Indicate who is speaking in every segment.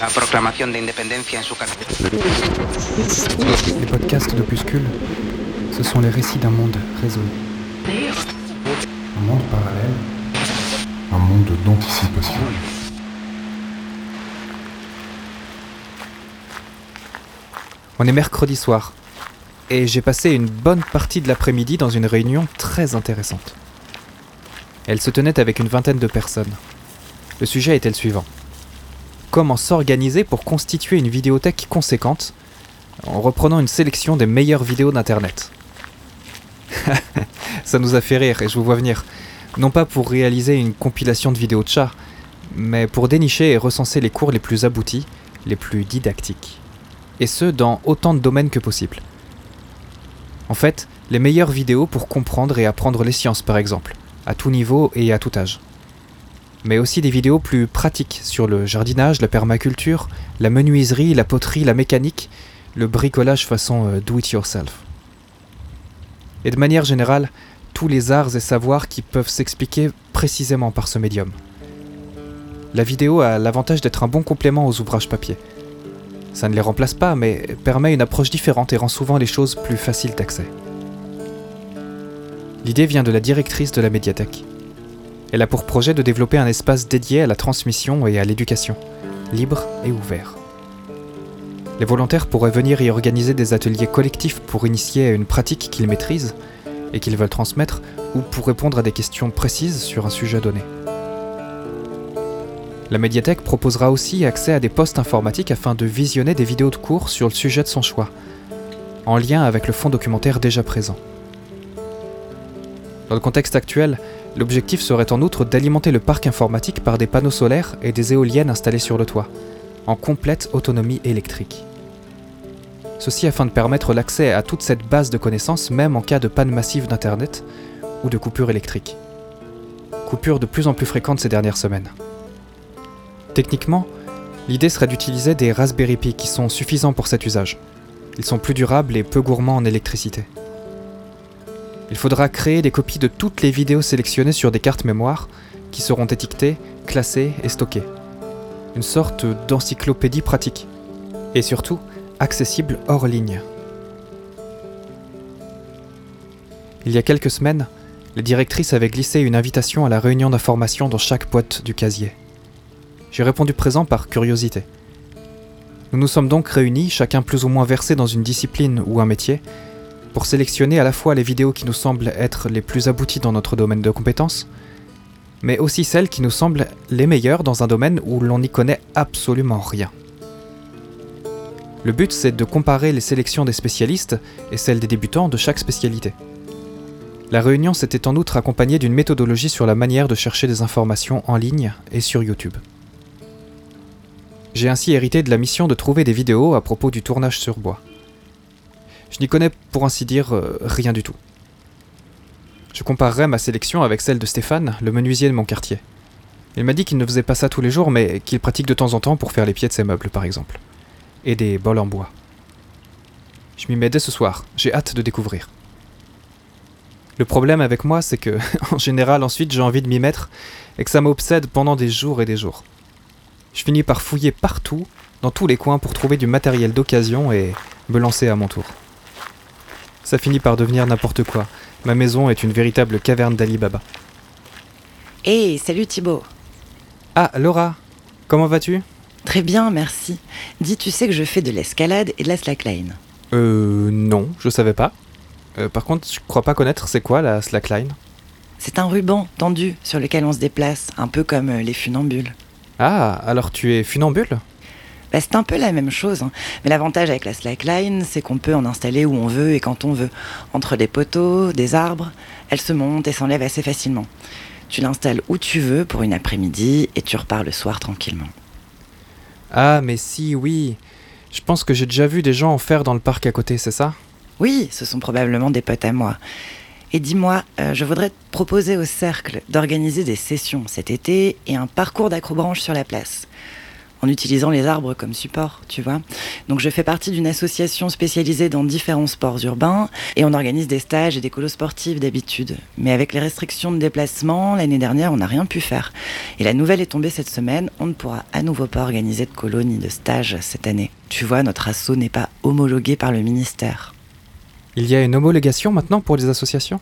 Speaker 1: La proclamación de en su.
Speaker 2: Les podcasts d'Opuscule, ce sont les récits d'un monde résolu.
Speaker 3: Un monde parallèle, un monde d'anticipation.
Speaker 2: On est mercredi soir, et j'ai passé une bonne partie de l'après-midi dans une réunion très intéressante. Elle se tenait avec une vingtaine de personnes. Le sujet était le suivant? Comment s'organiser pour constituer une vidéothèque conséquente en reprenant une sélection des meilleures vidéos d'Internet? Ça nous a fait rire et je vous vois venir. Non pas pour réaliser une compilation de vidéos de chats, mais pour dénicher et recenser les cours les plus aboutis, les plus didactiques. Et ce, dans autant de domaines que possible. En fait, les meilleures vidéos pour comprendre et apprendre les sciences par exemple, à tout niveau et à tout âge. Mais aussi des vidéos plus pratiques sur le jardinage, la permaculture, la menuiserie, la poterie, la mécanique, le bricolage façon euh, do-it-yourself. Et de manière générale, tous les arts et savoirs qui peuvent s'expliquer précisément par ce médium. La vidéo a l'avantage d'être un bon complément aux ouvrages papier. Ça ne les remplace pas, mais permet une approche différente et rend souvent les choses plus faciles d'accès. L'idée vient de la directrice de la médiathèque. Elle a pour projet de développer un espace dédié à la transmission et à l'éducation, libre et ouvert. Les volontaires pourraient venir y organiser des ateliers collectifs pour initier à une pratique qu'ils maîtrisent et qu'ils veulent transmettre, ou pour répondre à des questions précises sur un sujet donné. La médiathèque proposera aussi accès à des postes informatiques afin de visionner des vidéos de cours sur le sujet de son choix, en lien avec le fonds documentaire déjà présent. Dans le contexte actuel, l'objectif serait en outre d'alimenter le parc informatique par des panneaux solaires et des éoliennes installées sur le toit, en complète autonomie électrique. Ceci afin de permettre l'accès à toute cette base de connaissances même en cas de panne massive d'Internet ou de coupure électrique. Coupure de plus en plus fréquente ces dernières semaines. Techniquement, l'idée serait d'utiliser des Raspberry Pi qui sont suffisants pour cet usage. Ils sont plus durables et peu gourmands en électricité. Il faudra créer des copies de toutes les vidéos sélectionnées sur des cartes mémoire qui seront étiquetées, classées et stockées. Une sorte d'encyclopédie pratique. Et surtout, accessible hors ligne. Il y a quelques semaines, la directrice avait glissé une invitation à la réunion d'information dans chaque boîte du casier. J'ai répondu présent par curiosité. Nous nous sommes donc réunis, chacun plus ou moins versé dans une discipline ou un métier, pour sélectionner à la fois les vidéos qui nous semblent être les plus abouties dans notre domaine de compétences, mais aussi celles qui nous semblent les meilleures dans un domaine où l'on n'y connaît absolument rien. Le but, c'est de comparer les sélections des spécialistes et celles des débutants de chaque spécialité. La réunion s'était en outre accompagnée d'une méthodologie sur la manière de chercher des informations en ligne et sur YouTube. J'ai ainsi hérité de la mission de trouver des vidéos à propos du tournage sur bois. Je n'y connais pour ainsi dire euh, rien du tout. Je comparerai ma sélection avec celle de Stéphane, le menuisier de mon quartier. Il m'a dit qu'il ne faisait pas ça tous les jours, mais qu'il pratique de temps en temps pour faire les pieds de ses meubles, par exemple. Et des bols en bois. Je m'y mets dès ce soir, j'ai hâte de découvrir. Le problème avec moi, c'est que, en général, ensuite, j'ai envie de m'y mettre et que ça m'obsède pendant des jours et des jours. Je finis par fouiller partout, dans tous les coins, pour trouver du matériel d'occasion et me lancer à mon tour. Ça finit par devenir n'importe quoi. Ma maison est une véritable caverne d'Ali Baba.
Speaker 4: Hé, salut Thibaut.
Speaker 2: Ah, Laura, comment vas-tu?
Speaker 4: Très bien, merci. Dis, tu sais que je fais de l'escalade et de la slackline?
Speaker 2: Euh, non, je savais pas. Euh, par contre, je crois pas connaître c'est quoi la slackline?
Speaker 4: C'est un ruban tendu sur lequel on se déplace, un peu comme euh, les funambules.
Speaker 2: Ah, alors tu es funambule?
Speaker 4: Bah, c'est un peu la même chose, hein. mais l'avantage avec la slackline, c'est qu'on peut en installer où on veut et quand on veut. Entre des poteaux, des arbres, elle se monte et s'enlève assez facilement. Tu l'installes où tu veux pour une après-midi et tu repars le soir tranquillement.
Speaker 2: Ah, mais si, oui. Je pense que j'ai déjà vu des gens en faire dans le parc à côté, c'est ça?
Speaker 4: Oui, ce sont probablement des potes à moi. Et dis-moi, euh, je voudrais te proposer au cercle d'organiser des sessions cet été et un parcours d'acrobranche sur la place. En utilisant les arbres comme support, tu vois. Donc je fais partie d'une association spécialisée dans différents sports urbains et on organise des stages et des colos sportifs d'habitude. Mais avec les restrictions de déplacement, l'année dernière, on n'a rien pu faire. Et la nouvelle est tombée cette semaine, on ne pourra à nouveau pas organiser de colos ni de stages cette année. Tu vois, notre asso n'est pas homologué par le ministère.
Speaker 5: Il y a une homologation maintenant pour les associations?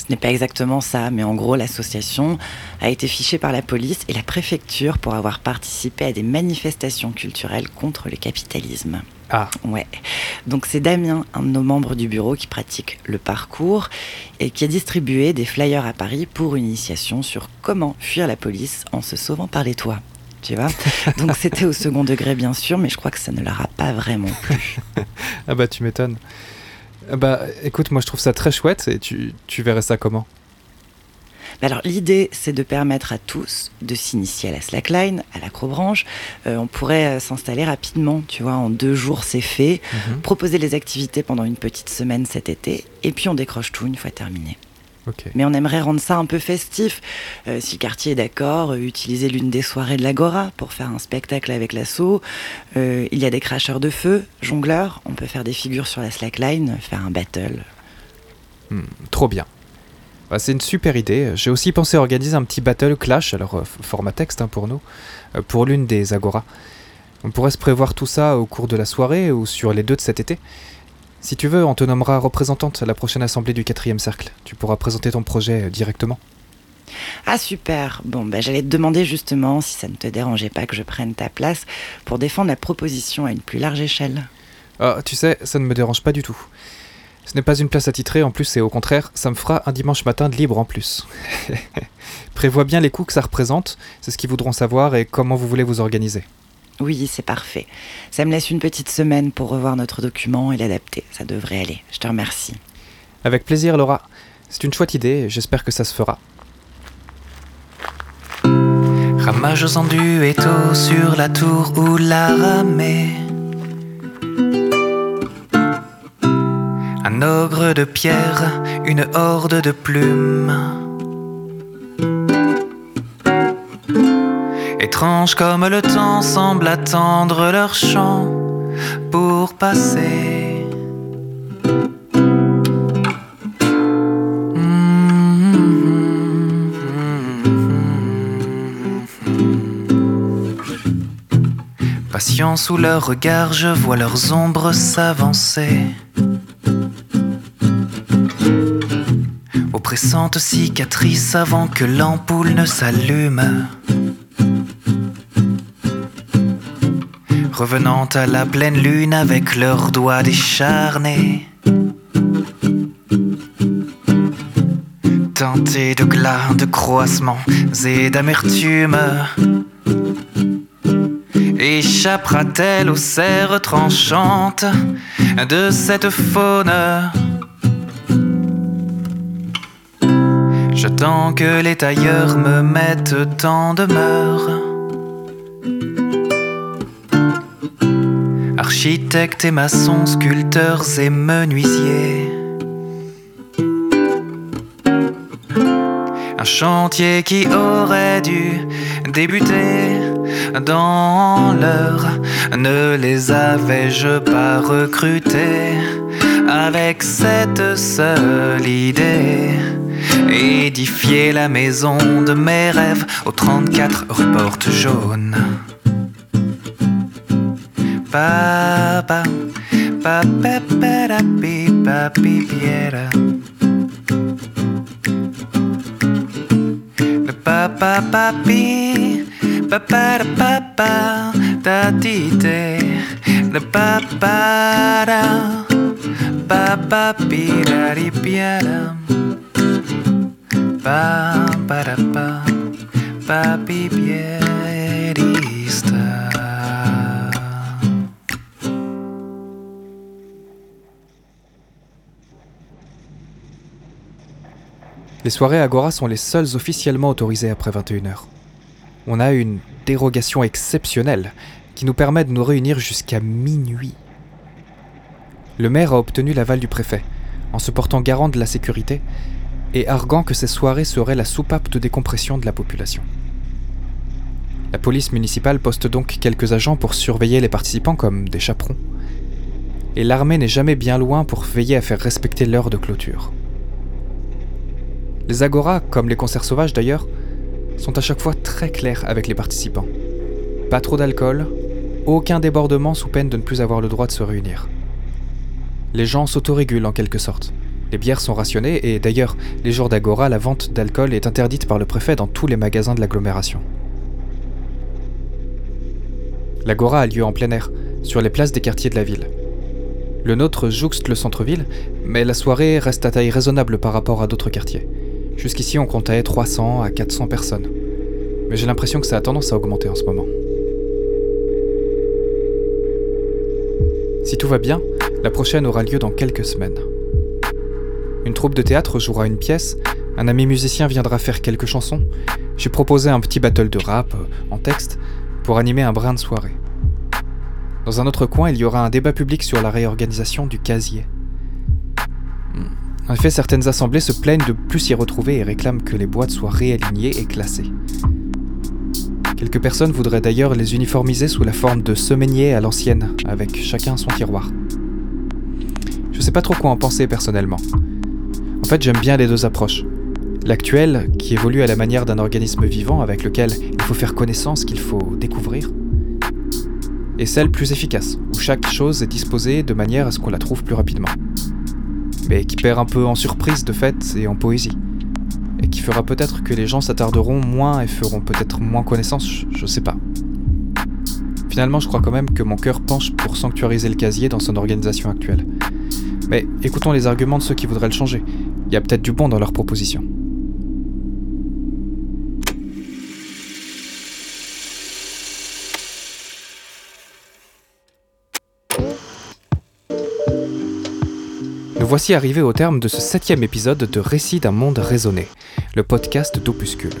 Speaker 4: Ce n'est pas exactement ça, mais en gros, l'association a été fichée par la police et la préfecture pour avoir participé à des manifestations culturelles contre le capitalisme.
Speaker 5: Ah,
Speaker 4: Ouais. Donc c'est Damien, un de nos membres du bureau qui pratique le parcours et qui a distribué des flyers à Paris pour une initiation sur comment fuir la police en se sauvant par les toits. Tu vois? Donc c'était au second degré bien sûr, mais je crois que ça ne leur a pas vraiment plu.
Speaker 5: ah bah tu m'étonnes. Ah Bah écoute, moi je trouve ça très chouette et tu, tu verrais ça comment?
Speaker 4: Alors l'idée, c'est de permettre à tous de s'initier à la slackline, à l'acrobranche. Euh, on pourrait euh, s'installer rapidement, tu vois, en deux jours c'est fait.
Speaker 5: Mhm.
Speaker 4: Proposer les activités pendant une petite semaine cet été, et puis on décroche tout une fois terminé. Mais on aimerait rendre ça un peu festif. Euh, si le quartier est d'accord, euh, utiliser l'une des soirées de l'Agora pour faire un spectacle avec l'assaut. Euh, il y a des cracheurs de feu, jongleurs. On peut faire des figures sur la slackline, faire un battle.
Speaker 5: Hmm, trop bien. Bah, c'est une super idée. J'ai aussi pensé organiser un petit battle clash, alors euh, format texte hein, pour nous, pour l'une des Agora. On pourrait se prévoir tout ça au cours de la soirée ou sur les deux de cet été. Si tu veux, on te nommera représentante à la prochaine assemblée du quatrième cercle. Tu pourras présenter ton projet euh, directement.
Speaker 4: Ah super Bon, bah, j'allais te demander justement si ça ne te dérangeait pas que je prenne ta place pour défendre la proposition à une plus large échelle.
Speaker 5: Ah, tu sais, ça ne me dérange pas du tout. Ce n'est pas une place attitrée en plus, et au contraire, ça me fera un dimanche matin de libre en plus. Prévois bien les coûts que ça représente, c'est ce qu'ils voudront savoir et comment vous voulez vous organiser.
Speaker 4: Oui, c'est parfait. Ça me laisse une petite semaine pour revoir notre document et l'adapter. Ça devrait aller. Je te remercie.
Speaker 5: Avec plaisir, Laura. C'est une chouette idée, et j'espère que ça se fera.
Speaker 2: Ramageuse en duetto sur la tour où la ramée. Un ogre de pierre, une horde de plumes. Étrange comme le temps semble attendre leur chant pour passer. Patient sous leur regard, je vois leurs ombres s'avancer. Oppressante cicatrice avant que l'ampoule ne s'allume. Revenant à la pleine lune avec leurs doigts décharnés. Teintés de glas, de croissements et d'amertume. Échappera-t-elle aux serres tranchantes de cette faune? J'attends que les tailleurs me mettent en demeure. Architectes et maçons, sculpteurs et menuisiers. Un chantier qui aurait dû débuter dans l'heure. Ne les avais-je pas recrutés avec cette seule idée? Édifier la maison de mes rêves au 34 rue Porte Jaune. pa pa pa pe pera pi pa pi piera. Pa pa pa pa pa pa pa la pa pa ra pa pa pi ra ri piera pa pa pa pa pi
Speaker 5: Les soirées Agora sont les seules officiellement autorisées après 21h. On a une dérogation exceptionnelle qui nous permet de nous réunir jusqu'à minuit. Le maire a obtenu l'aval du préfet, en se portant garant de la sécurité et arguant que ces soirées seraient la soupape de décompression de la population.
Speaker 2: La police municipale poste donc quelques agents pour surveiller les participants comme des chaperons. Et l'armée n'est jamais bien loin pour veiller à faire respecter l'heure de clôture. Les agoras, comme les concerts sauvages d'ailleurs, sont à chaque fois très clairs avec les participants. Pas trop d'alcool, aucun débordement sous peine de ne plus avoir le droit de se réunir. Les gens s'autorégulent en quelque sorte. Les bières sont rationnées et d'ailleurs, les jours d'agora, la vente d'alcool est interdite par le préfet dans tous les magasins de l'agglomération. L'agora a lieu en plein air, sur les places des quartiers de la ville. Le nôtre jouxte le centre-ville, mais la soirée reste à taille raisonnable par rapport à d'autres quartiers. Jusqu'ici, on comptait 300 à 400 personnes. Mais j'ai l'impression que ça a tendance à augmenter en ce moment. Si tout va bien, la prochaine aura lieu dans quelques semaines. Une troupe de théâtre jouera une pièce, un ami musicien viendra faire quelques chansons. J'ai proposé un petit battle de rap euh, en texte pour animer un brin de soirée. Dans un autre coin, il y aura un débat public sur la réorganisation du casier. En effet, certaines assemblées se plaignent de plus s'y retrouver et réclament que les boîtes soient réalignées et classées. Quelques personnes voudraient d'ailleurs les uniformiser sous la forme de semainiers à l'ancienne, avec chacun son tiroir. Je sais pas trop quoi en penser personnellement. En fait, j'aime bien les deux approches. L'actuelle, qui évolue à la manière d'un organisme vivant avec lequel il faut faire connaissance, qu'il faut découvrir, et celle plus efficace, où chaque chose est disposée de manière à ce qu'on la trouve plus rapidement. Mais qui perd un peu en surprise de fait et en poésie. Et qui fera peut-être que les gens s'attarderont moins et feront peut-être moins connaissance, je sais pas. Finalement, je crois quand même que mon cœur penche pour sanctuariser le casier dans son organisation actuelle. Mais écoutons les arguments de ceux qui voudraient le changer. Il y a peut-être du bon dans leurs propositions. Voici arrivés au terme de ce septième épisode de Récit d'un monde raisonné, le podcast d'Opuscule.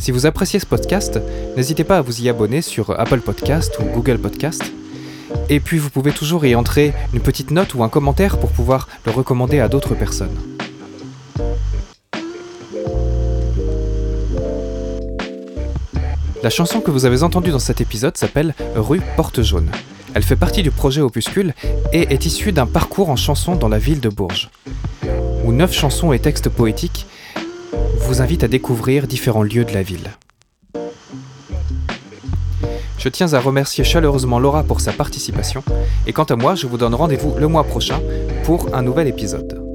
Speaker 2: Si vous appréciez ce podcast, n'hésitez pas à vous y abonner sur Apple Podcast ou Google Podcast. Et puis vous pouvez toujours y entrer une petite note ou un commentaire pour pouvoir le recommander à d'autres personnes. La chanson que vous avez entendue dans cet épisode s'appelle Rue Porte Jaune. Elle fait partie du projet Opuscule et est issue d'un parcours en chansons dans la ville de Bourges, où neuf chansons et textes poétiques vous invitent à découvrir différents lieux de la ville. Je tiens à remercier chaleureusement Laura pour sa participation, et quant à moi, je vous donne rendez-vous le mois prochain pour un nouvel épisode.